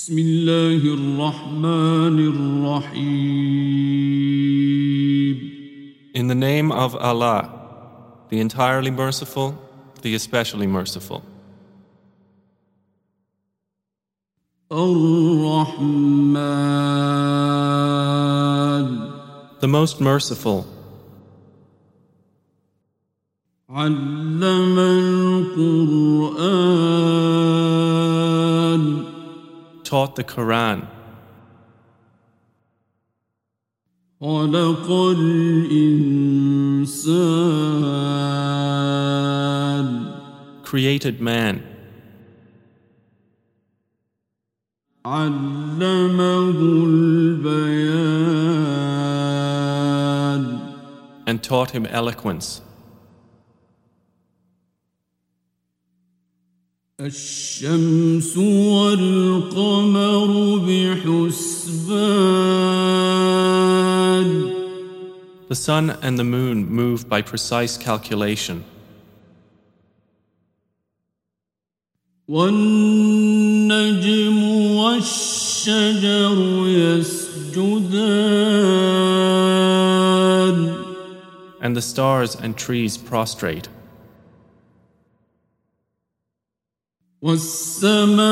بسم الله الرحمن الرحيم In the name of Allah, the entirely merciful, the especially merciful. الرحمن The most merciful, علم القرآن taught the Quran. Created man. And taught him eloquence. الشمس والقمر بحسبان The sun and the moon move by precise calculation, والنجم والشجر يسجدان and the stars and trees prostrate, والسماء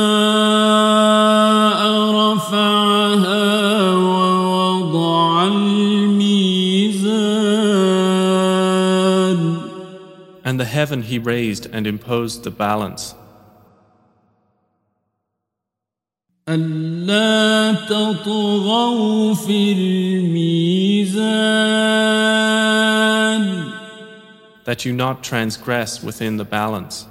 رفعها ووضع الميزان and the heaven he raised and imposed the balance, ألا تطغوا في الميزان that you not transgress within the balance,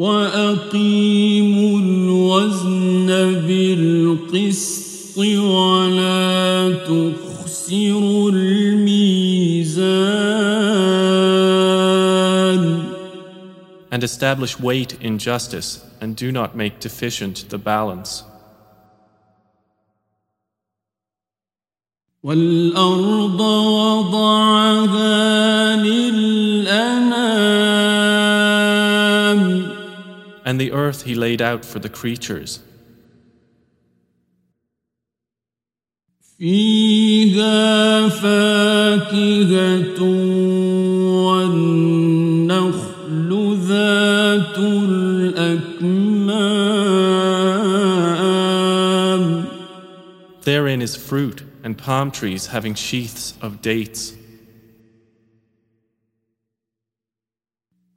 وأقيموا الوزن بالقسط ولا تخسروا الميزان and establish weight in justice, and do not make deficient the balance. والأرض وضعها للأنام And the earth he laid out for the creatures. فيها فاكهة والنخل ذات الأكمام Therein is fruit and palm trees having sheaths of dates,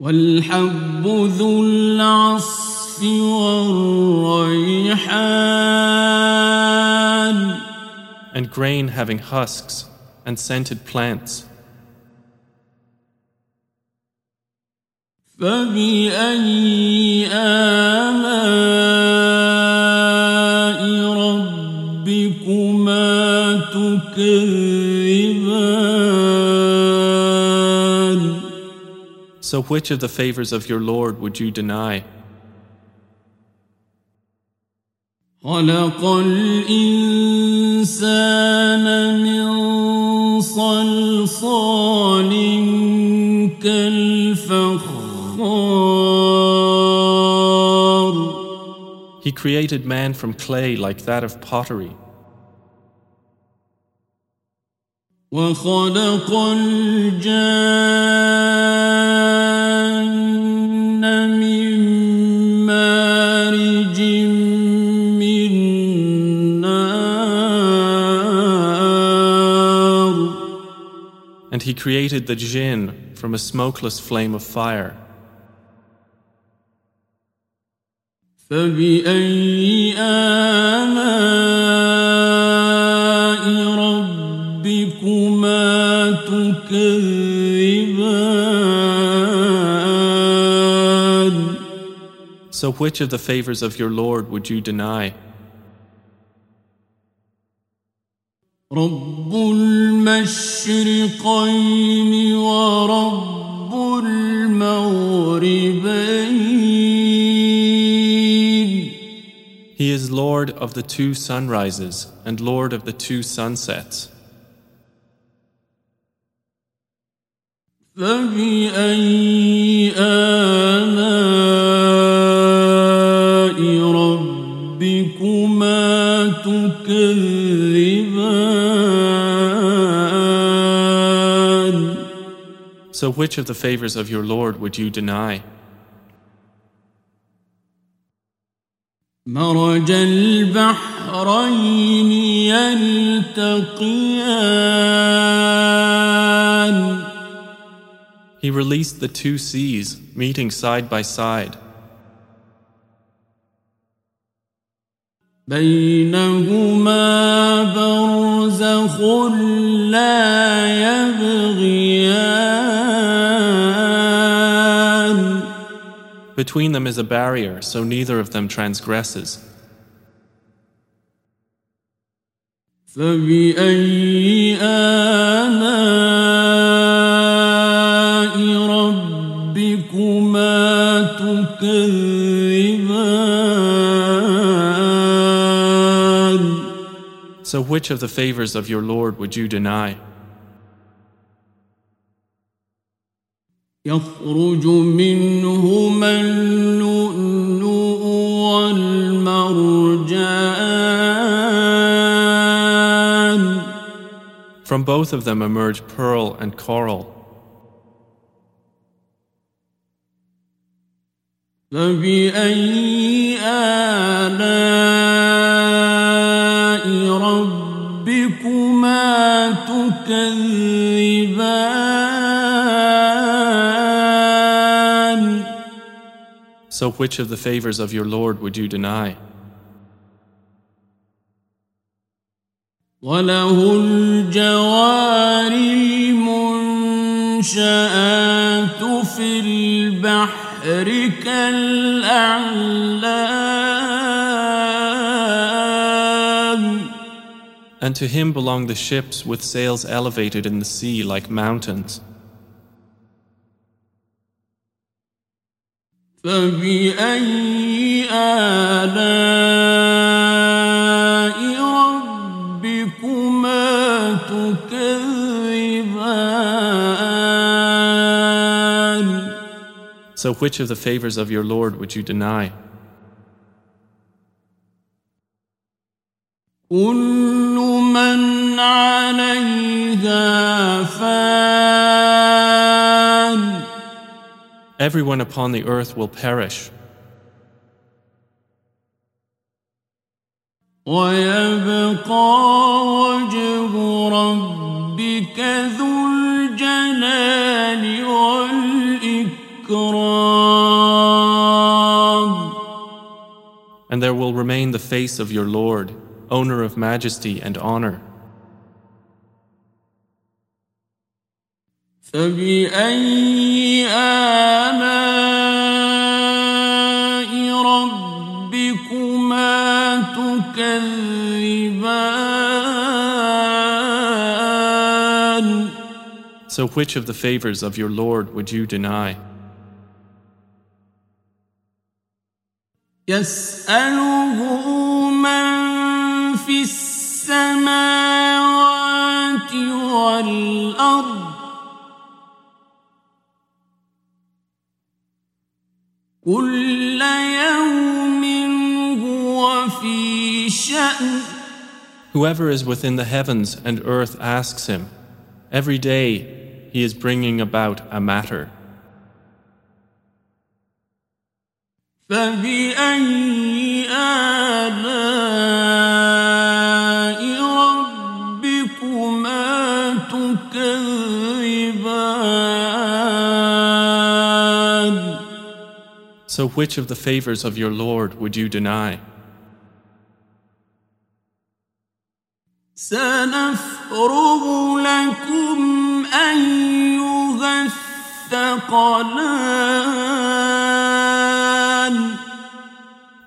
والحب ذو العصف والريحان and grain having husks, and scented plants. فبأي آلاء ربكما تكذبان So, which of the favors of your Lord would you deny? خلق الإنسان من صلصال كالفخار He created man from clay like that of pottery, وخلق الجان مارج من نار and he created the jinn from a smokeless flame of fire. فبأي آلاء ربكما تكذبان So, which of the favors of your Lord would you deny? رب المشرقين ورب المغربين He is Lord of the two sunrises and Lord of the two sunsets. فبأي So which of the favors of your Lord would you deny? مرج البحرين يلتقيان He released the two seas, meeting side by side. بينهما برزخ لا يبغيان Between them is a barrier, so neither of them transgresses. فبأي آلاء ربكما تكذبان So which of the favors of your Lord would you deny? يخرج منهما اللؤلؤ والمرجان From both of them emerge pearl and coral. فبأي آلاء So which of the favors of your Lord would you deny? وله الجوار المنشآت في البحر كالأعلام And to him belong the ships with sails elevated in the sea like mountains. فبأي آلاء ربكما تكذبان So which of the favors of your Lord would you deny? كل من عليها فان Everyone upon the earth will perish, ويبقى وجه ربك ذو الجلال والإكرام and there will remain the face of your Lord, owner of majesty and honor. فبأي آلاء ربكما تكذبان So which of the favors of your Lord would you deny? يسأله من في السماوات والأرض كل يوم هو في شأن Whoever is within the heavens and earth asks him. Every day he is bringing about a matter. فبأي آلاء So which of the favors of your Lord would you deny? سنفرغ لكم أيها الثقلان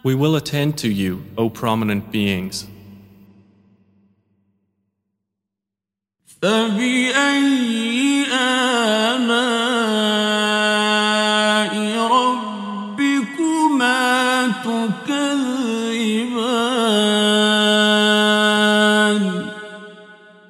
We will attend to you, O prominent beings. فبأي آلاء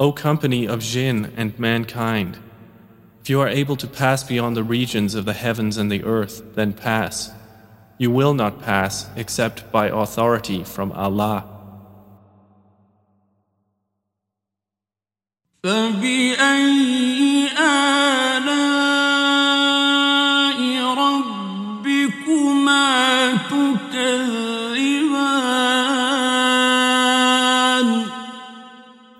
O company of jinn and mankind, if you are able to pass beyond the regions of the heavens and the earth, then pass. You will not pass except by authority from Allah. فبأي آلاء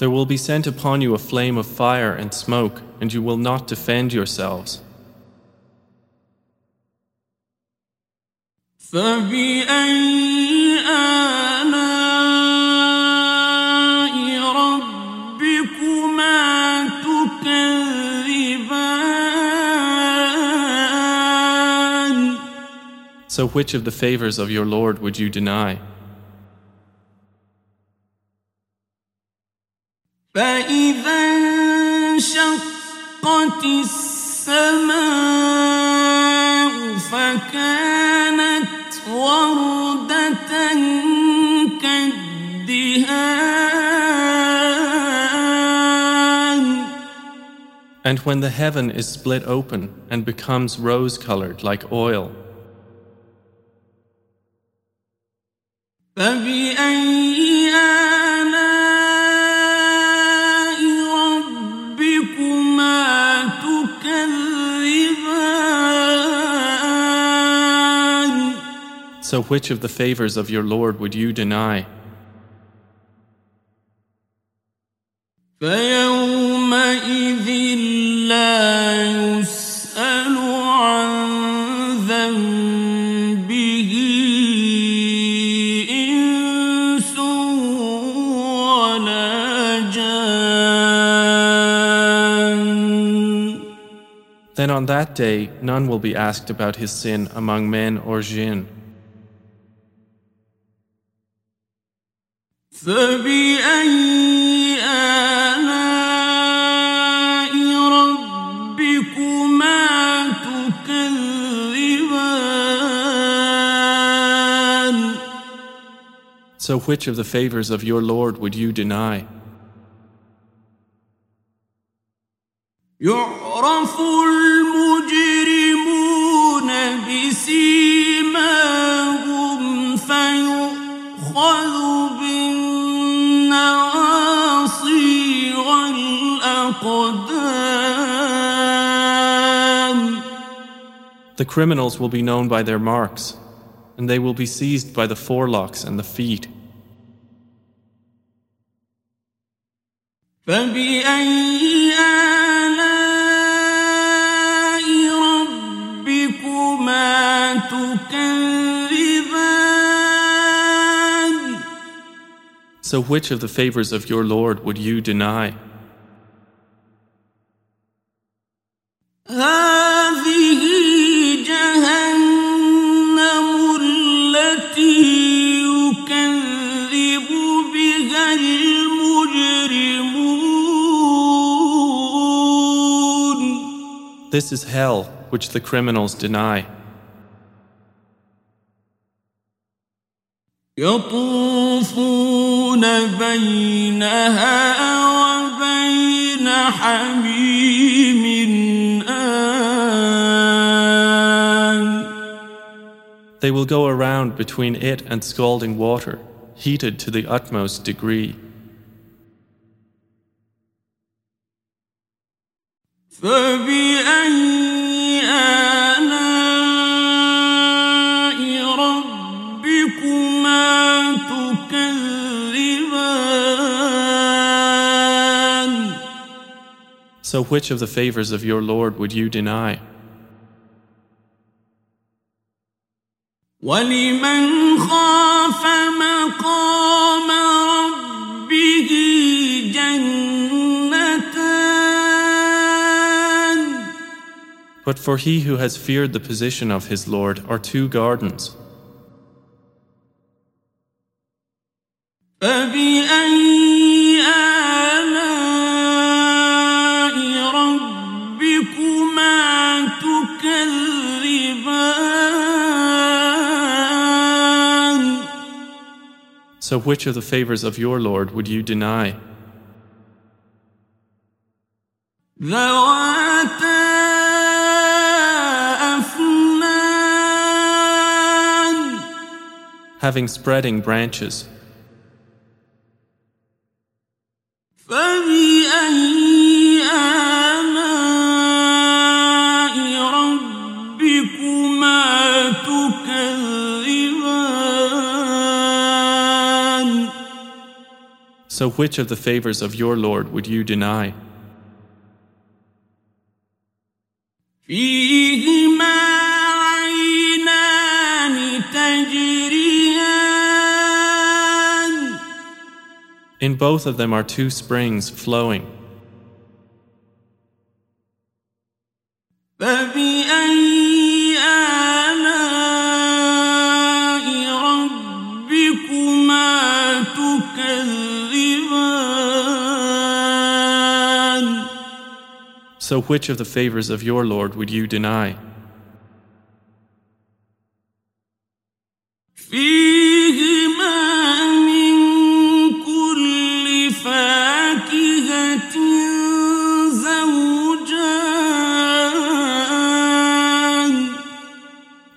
There will be sent upon you a flame of fire and smoke, and you will not defend yourselves. So, which of the favors of your Lord would you deny? فإذا انشقت السماء فكانت وردة كالدهان And when the heaven is split open and becomes rose colored like oil, فبأي so which of the favors of your Lord would you deny? فيومئذ لا يسأل عن ذنبه إنس ولا جان Then on that day, none will be asked about his sin among men or jinn. فبأي آلاء ربكما تكذبان So which of the favors of your Lord would you deny? يعرف The criminals will be known by their marks, and they will be seized by the forelocks and the feet. فبأي آلاء ربكما تكذبان So which of the favors of your Lord would you deny? This is hell, which the criminals deny. يطوفون بينها وبين حميم آن They will go around between it and scalding water, heated to the utmost degree. فبأي So which of the favors of your Lord would you deny? ولمن خاف مقام ربه جنتان But for he who has feared the position of his Lord are two gardens. which of the favors of your Lord would you deny? Having spreading branches. So which of the favors of your Lord would you deny? In both of them are two springs flowing. So which of the favors of your Lord would you deny?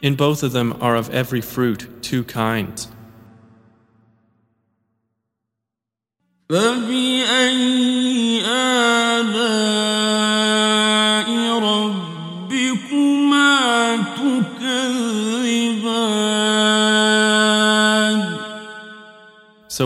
In both of them are of every fruit two kinds.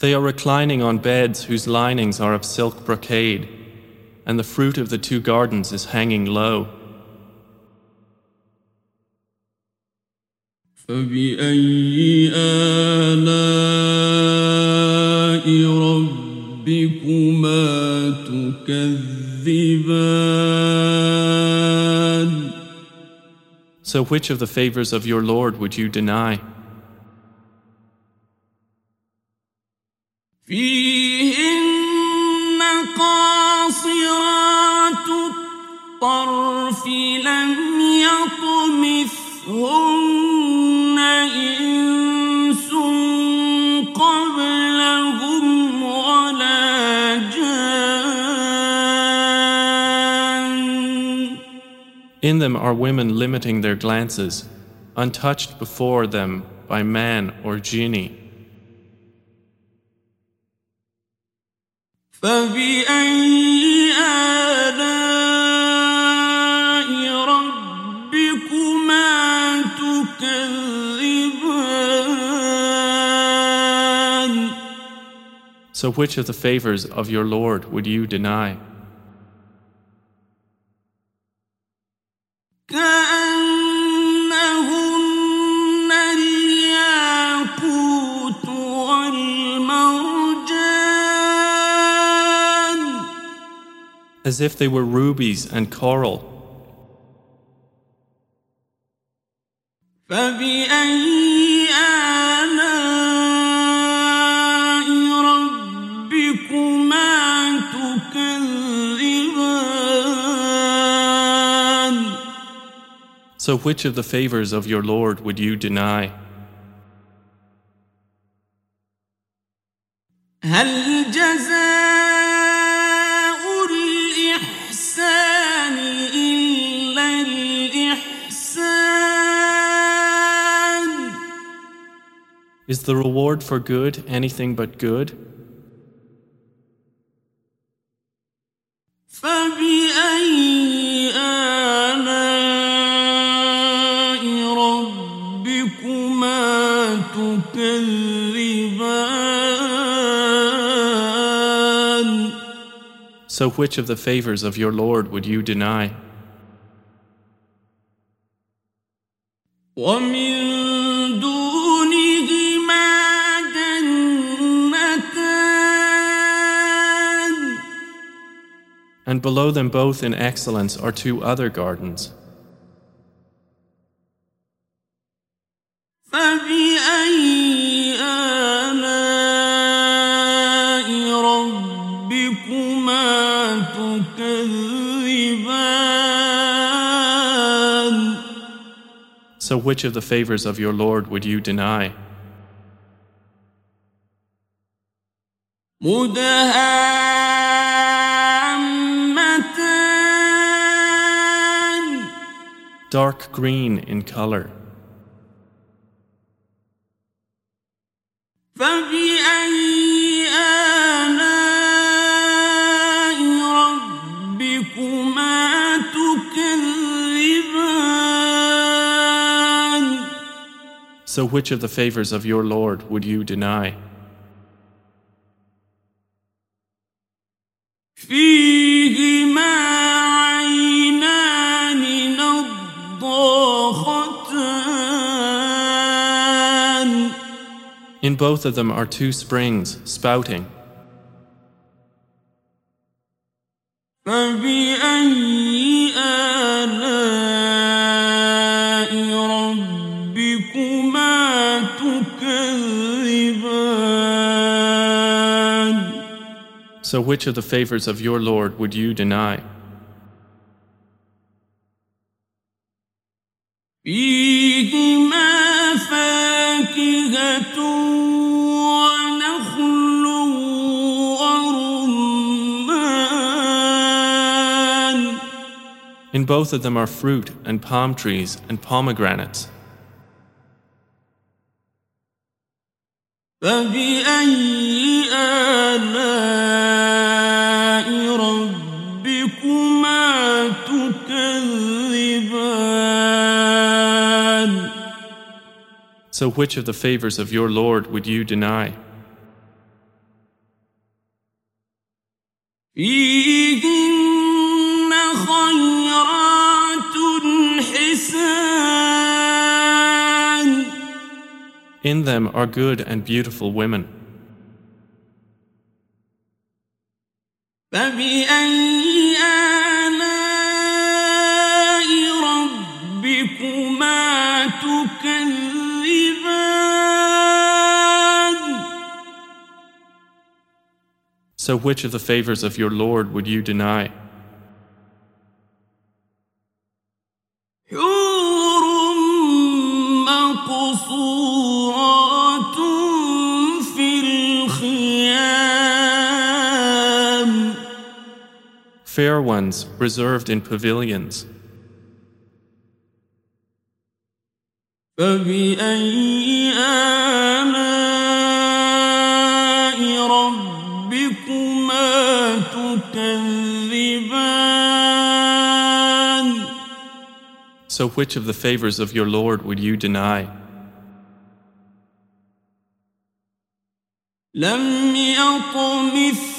They are reclining on beds whose linings are of silk brocade, and the fruit of the two gardens is hanging low. فبأي آلاء ربكما تكذبان So which of the favors of your Lord would you deny? فيهن قاصرات الطرف لم يطمثهن In them are women limiting their glances, untouched before them by man or jinni. فبأي آلاء ربكما تكذبان So which of the favors of your Lord would you deny? as if they were rubies and coral. So, which of the favors of your Lord would you deny? Is the reward for good anything but good? So, which of the favors of your Lord would you deny? And below them both in excellence are two other gardens. فبأي آلاء ربكما تكذبان So which of the favors of your Lord would you deny? مدهامتان dark green in color. So, which of the favors of your Lord would you deny? both of them are two springs spouting. So, which of the favors of your Lord would you deny? both of them are fruit and palm trees and pomegranates. فبأي آلاء ربكما تكذبان So which of the favors of your Lord would you deny? In them are good and beautiful women. So, which of the favors of your Lord would you deny? Fair ones reserved in pavilions. فبأي آلاء ربكما تكذبان So which of the favors of your Lord would you deny? لم يطمثهن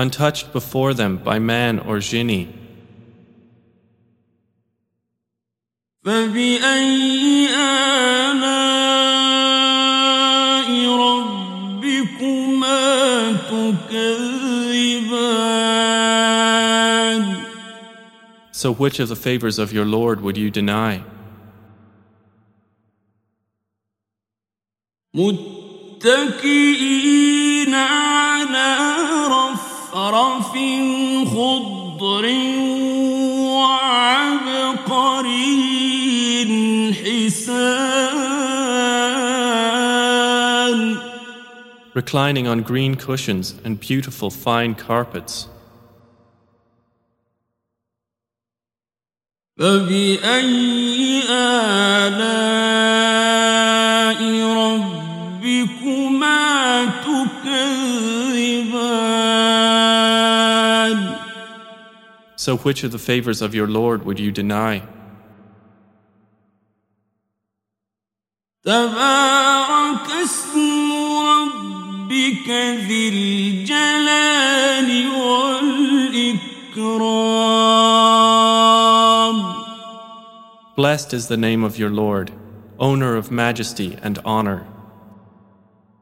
Untouched before them by man or jinni. فبأي آلاء ربكما تكذبان So which of the favors of your Lord would you deny? متكئين على رفرف خضر وعبقري حسان reclining on green cushions and beautiful fine carpets. فبأي آلاء ربكما So, which of the favors of your Lord would you deny? تبارك اسم ربك ذي الجلال والإكرام Blessed is the name of your Lord, owner of majesty and honor.